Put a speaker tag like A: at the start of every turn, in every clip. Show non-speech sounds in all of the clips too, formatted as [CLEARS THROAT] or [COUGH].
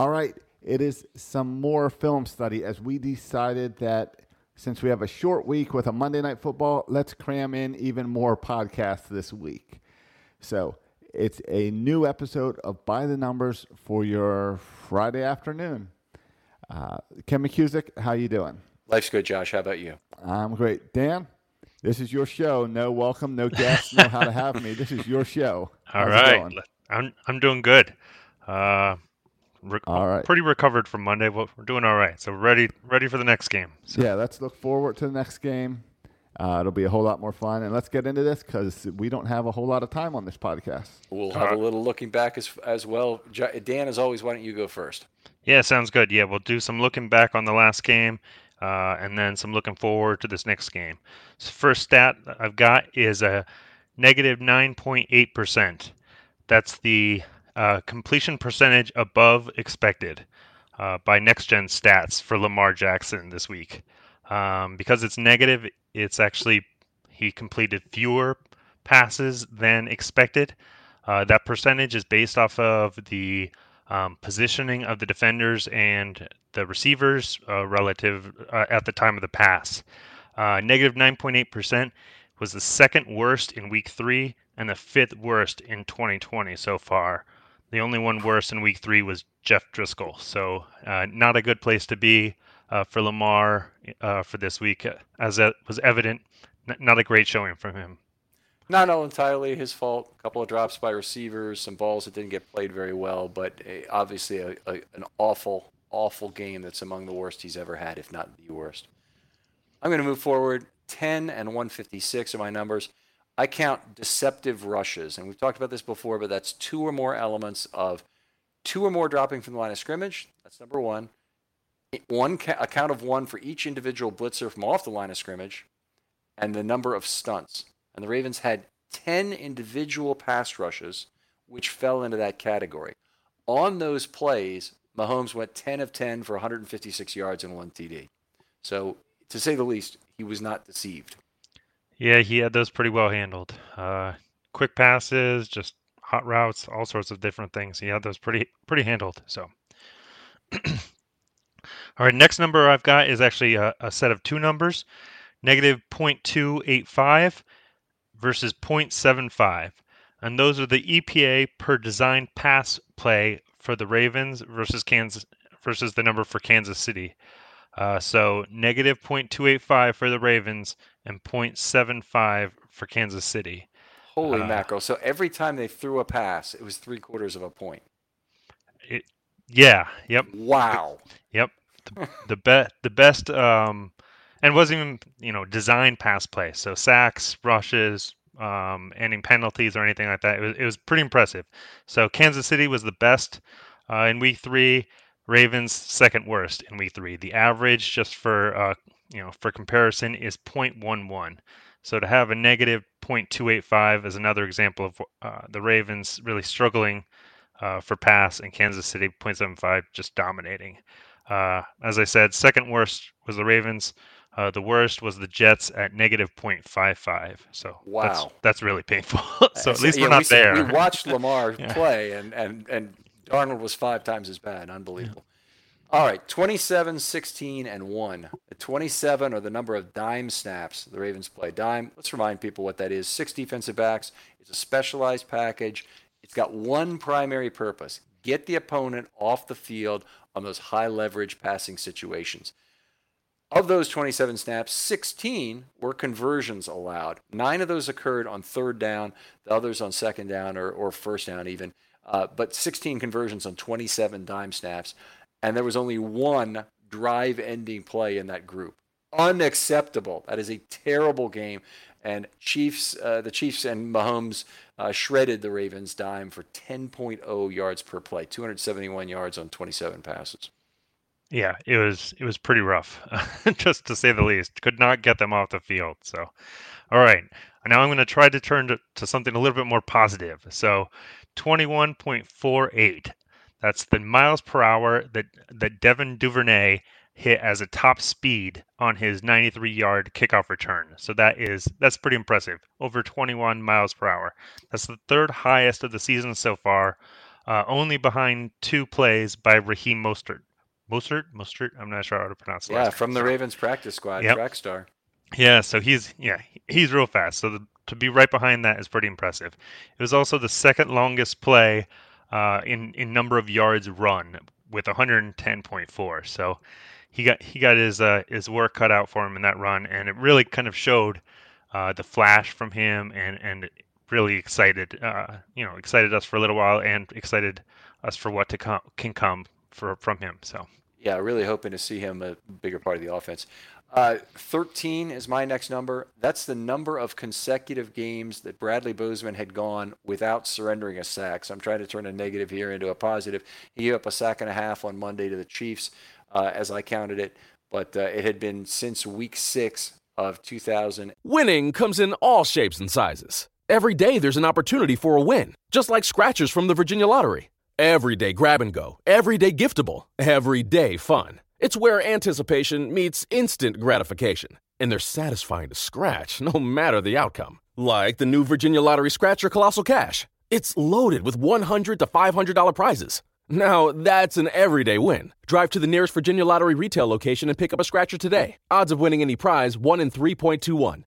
A: All right, it is some more film study as we decided that since we have a short week with a Monday night football, let's cram in even more podcasts this week. So it's a new episode of By the Numbers for your Friday afternoon. Uh, Ken McKusick, how you doing?
B: Life's good, Josh. How about you?
A: I'm great. Dan, this is your show. No welcome, no guests, no how to have me. This is your show. [LAUGHS]
C: All
A: How's
C: right. I'm I'm doing good. Uh, re-
A: All right.
C: pretty recovered from Monday, but we're doing all right. So ready ready for the next game. So,
A: Yeah, let's look forward to the next game. Uh, it'll be a whole lot more fun. And let's get into this because we don't have a whole lot of time on this podcast.
B: We'll have a little looking back as as well. Dan, as always, why don't you go first?
C: yeah, sounds good. Yeah, we'll do some looking back on the last game, uh, and then some looking forward to this next game. So first stat I've got is a negative nine point eight percent. That's the uh, completion percentage above expected uh, by Next Gen Stats for Lamar Jackson this week. Um, because it's negative, it's actually he completed fewer passes than expected. Uh, that percentage is based off of the um, positioning of the defenders and the receivers uh, relative uh, at the time of the pass. Uh, negative 9.8% was the second worst in week three and the fifth worst in 2020 so far. The only one worse in week three was Jeff Driskel. So, uh, not a good place to be uh, for Lamar uh, for this week, as it was evident. N- not a great showing from him.
B: Not all entirely his fault. A couple of drops by receivers, some balls that didn't get played very well, but a, obviously a, a, an awful, awful game that's among the worst he's ever had, if not the worst. I'm going to move forward. 10 and 156 are my numbers. I count deceptive rushes, and we've talked about this before, but that's two or more elements of two or more dropping from the line of scrimmage. That's number one. One a count of one for each individual blitzer from off the line of scrimmage, and the number of stunts. And the Ravens had 10 individual pass rushes, which fell into that category. On those plays, Mahomes went 10 of 10 for 156 yards and one TD. So, to say the least, he was not deceived.
C: Yeah, he had those pretty well handled. Uh, quick passes, just hot routes, all sorts of different things. He had those pretty pretty handled. So, [CLEARS THROAT] all right, next number I've got is actually a, a set of two numbers: negative 0.285 versus 0.75, and those are the EPA per design pass play for the Ravens versus Kansas versus the number for Kansas City. Uh, so negative 0.285 for the Ravens and 0.75 for Kansas City.
B: Holy uh, mackerel! So every time they threw a pass, it was three quarters of a point.
C: It, yeah. Yep.
B: Wow.
C: Yep. [LAUGHS] The, the best. The best. Um, and wasn't even you know design pass play. So sacks, rushes, um, ending penalties or anything like that. It was it was pretty impressive. So Kansas City was the best uh, in week three. Ravens second worst in week three. The average, just for uh, you know, for comparison, is 0.11. So to have a negative 0.285 is another example of uh, the Ravens really struggling uh, for pass, and Kansas City 0.75 just dominating. Uh, as I said, second worst was the Ravens. Uh, the worst was the Jets at negative 0.55. So wow, that's, that's really painful. [LAUGHS] so at least yeah, we're not
B: we,
C: there.
B: We watched Lamar [LAUGHS] yeah. play, and and and Darnold was five times as bad. Unbelievable. All right, 27, 16, and 1. The 27 are the number of dime snaps the Ravens play. Dime, let's remind people what that is. Six defensive backs. It's a specialized package. It's got one primary purpose get the opponent off the field on those high leverage passing situations. Of those 27 snaps, 16 were conversions allowed. Nine of those occurred on third down, the others on second down or, or first down, even. Uh, but 16 conversions on 27 dime snaps, and there was only one drive-ending play in that group. Unacceptable. That is a terrible game. And Chiefs, uh, the Chiefs and Mahomes uh, shredded the Ravens dime for 10.0 yards per play, 271 yards on 27 passes.
C: Yeah, it was it was pretty rough, [LAUGHS] just to say the least. Could not get them off the field. So, all right, now I'm going to try to turn to, to something a little bit more positive. So, 21.48. That's the miles per hour that, that Devin Duvernay hit as a top speed on his 93 yard kickoff return. So that is that's pretty impressive. Over 21 miles per hour. That's the third highest of the season so far, uh, only behind two plays by Raheem Mostert. Mostert, Mostert. I'm not sure how to pronounce it.
B: Yeah, from the Ravens practice squad, yep. track star.
C: Yeah, so he's yeah he's real fast. So the, to be right behind that is pretty impressive. It was also the second longest play uh, in in number of yards run with 110.4. So he got he got his uh, his work cut out for him in that run, and it really kind of showed uh, the flash from him, and and really excited uh, you know excited us for a little while, and excited us for what to come can come for from him. So
B: yeah, really hoping to see him a bigger part of the offense. Uh, 13 is my next number. That's the number of consecutive games that Bradley Bozeman had gone without surrendering a sack. So I'm trying to turn a negative here into a positive. He gave up a sack and a half on Monday to the Chiefs, uh, as I counted it, but uh, it had been since week six of 2000.
D: Winning comes in all shapes and sizes. Every day there's an opportunity for a win, just like scratchers from the Virginia Lottery. Every day grab and go, every day giftable, every day fun. It's where anticipation meets instant gratification, and they're satisfying to scratch no matter the outcome. Like the new Virginia Lottery Scratcher Colossal Cash. It's loaded with $100 to $500 prizes. Now, that's an everyday win. Drive to the nearest Virginia Lottery retail location and pick up a scratcher today. Odds of winning any prize 1 in 3.21.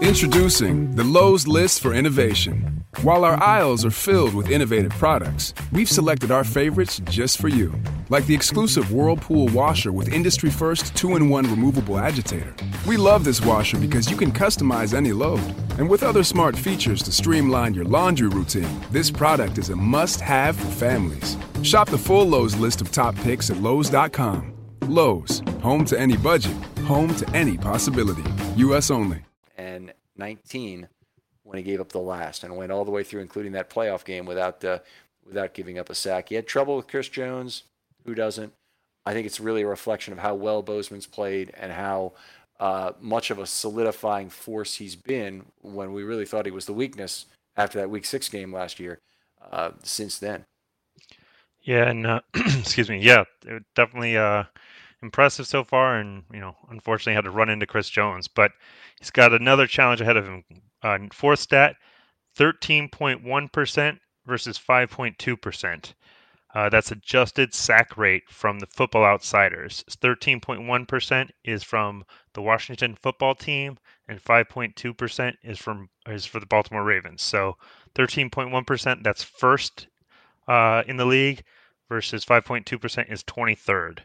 E: Introducing the Lowe's List for Innovation. While our aisles are filled with innovative products, we've selected our favorites just for you like the exclusive Whirlpool washer with industry first 2 in 1 removable agitator. We love this washer because you can customize any load. And with other smart features to streamline your laundry routine, this product is a must have for families. Shop the full Lowe's list of top picks at Lowe's.com. Lowe's, home to any budget, home to any possibility. U.S. only.
B: And 19 when he gave up the last and went all the way through, including that playoff game without uh, without giving up a sack. He had trouble with Chris Jones. Who doesn't? I think it's really a reflection of how well Bozeman's played and how uh, much of a solidifying force he's been when we really thought he was the weakness after that Week Six game last year. Uh, since then.
C: Yeah, and uh, [CLEARS THROAT] excuse me. Yeah, definitely uh, impressive so far, and you know, unfortunately, had to run into Chris Jones, but he's got another challenge ahead of him. Uh, fourth stat, thirteen point one percent versus five point two percent. Uh, that's adjusted sack rate from the Football Outsiders. 13.1% is from the Washington Football Team, and 5.2% is from is for the Baltimore Ravens. So 13.1% that's first uh, in the league versus 5.2% is 23rd.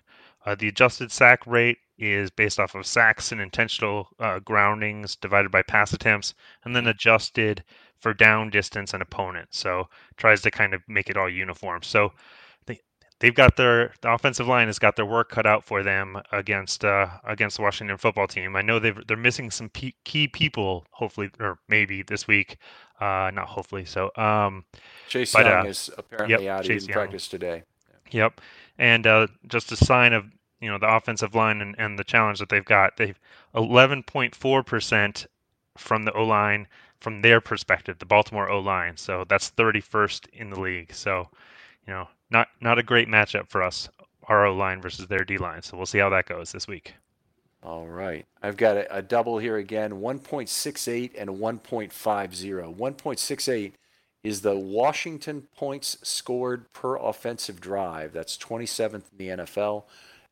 C: Uh, the adjusted sack rate is based off of sacks and intentional uh, groundings divided by pass attempts, and then adjusted for down distance and opponent. So tries to kind of make it all uniform. So they they've got their the offensive line has got their work cut out for them against uh, against the Washington football team. I know they've they're missing some key people. Hopefully, or maybe this week. Uh, not hopefully. So um,
B: Chase but, Young uh, is apparently yep, out. Chase he didn't Young. practice today.
C: Yep, and uh, just a sign of you know the offensive line and, and the challenge that they've got. They've 11.4 percent from the O line from their perspective, the Baltimore O line. So that's 31st in the league. So, you know, not not a great matchup for us, our O line versus their D line. So we'll see how that goes this week.
B: All right. I've got a, a double here again 1.68 and 1.50. 1.68 is the Washington points scored per offensive drive. That's 27th in the NFL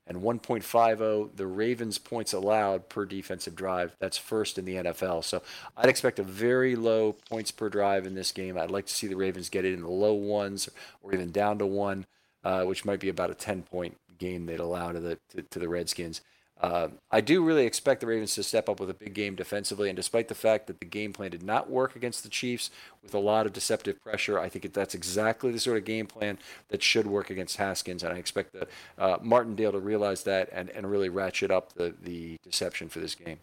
B: and 1.50 the Ravens points allowed per defensive drive. That's first in the NFL. So I'd expect a very low points per drive in this game. I'd like to see the Ravens get it in the low ones or even down to one, uh, which might be about a 10 point game they'd allow to the to, to the Redskins. Uh, I do really expect the Ravens to step up with a big game defensively, and despite the fact that the game plan did not work against the Chiefs with a lot of deceptive pressure, I think that's exactly the sort of game plan that should work against Haskins, and I expect the uh, Martindale to realize that and, and really ratchet up the, the deception for this game.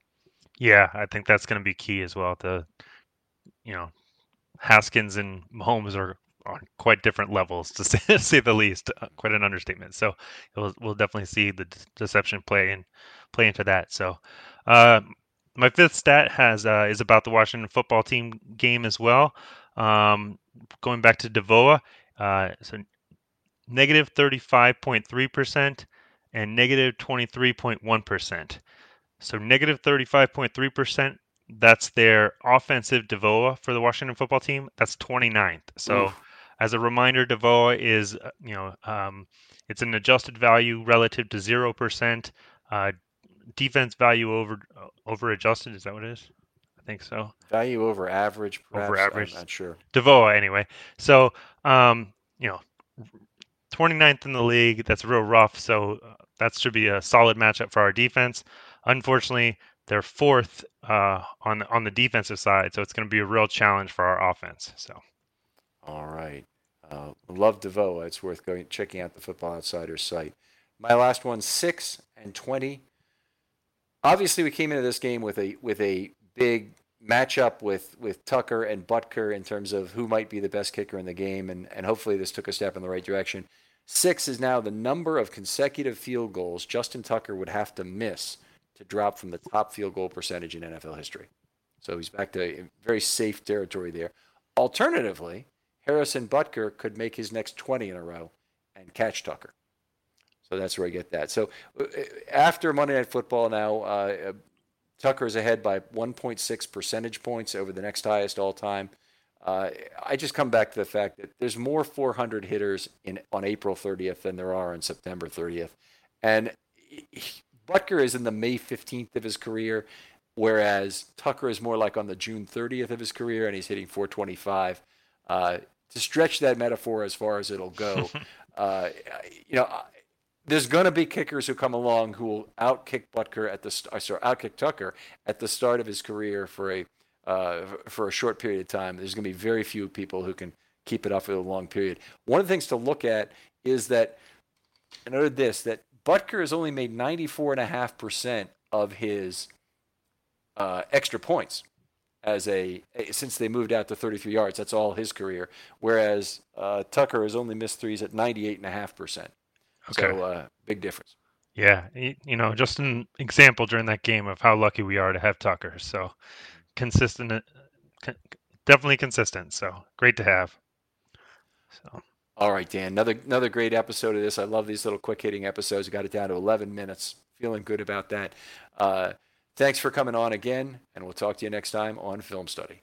C: Yeah, I think that's going to be key as well. The you know Haskins and Mahomes are on quite different levels, to [LAUGHS] say, to say the least. Uh, quite an understatement. So we'll, we'll definitely see the deception play and play into that. So uh, my fifth stat has uh, is about the Washington football team game as well. Um, going back to DVOA, uh, so negative 35.3% and negative 23.1. So negative 35.3% that's their offensive DVOA for the Washington football team. That's 29th. So Oof. As a reminder, DVOA is, uh, you know, um, it's an adjusted value relative to 0%. Uh, defense value over uh, over adjusted. Is that what it is? I think so.
B: Value over average. Perhaps.
C: Over average.
B: I'm not sure.
C: DVOA anyway. So, um, you know, 29th in the league. That's real rough. So uh, that should be a solid matchup for our defense. Unfortunately, they're fourth uh, on on the defensive side, so it's going to be a real challenge for our offense. So.
B: All right. Uh, love DVOA. It's worth going checking out the Football Outsiders site. My last one, six and twenty. Obviously, we came into this game with a with a big matchup with with Tucker and Butker in terms of who might be the best kicker in the game, and and hopefully this took a step in the right direction. Six is now the number of consecutive field goals Justin Tucker would have to miss to drop from the top field goal percentage in NFL history. So he's back to very safe territory there. Alternatively, Harrison Butker could make his next 20 in a row and catch Tucker. So that's where I get that. So uh, after Monday Night Football now, uh, uh Tucker is ahead by 1.6 percentage points over the next highest all time. Uh, I just come back to the fact that there's more 400 hitters in on April 30th than there are on September 30th, and he, Butker is in the May 15th of his career, whereas Tucker is more like on the June 30th of his career, and he's hitting 425. Uh, to stretch that metaphor as far as it'll go, [LAUGHS] uh, you know, there's going to be kickers who come along who will outkick Butker at the st- uh, sorry, outkick Tucker at the start of his career for a uh, for a short period of time. There's going to be very few people who can keep it up for a long period. One of the things to look at is that I noted this that Butker has only made 94.5% of his uh, extra points as a since they moved out to 33 yards. That's all his career. Whereas uh, Tucker has only missed threes at 98.5%. Okay. So uh, big difference.
C: Yeah, you know, just an example during that game of how lucky we are to have Tucker. So consistent, uh, definitely consistent. So great to have.
B: So. All right, Dan. Another another great episode of this. I love these little quick hitting episodes. We got it down to 11 minutes. Feeling good about that. Uh, thanks for coming on again, and we'll talk to you next time on Film Study.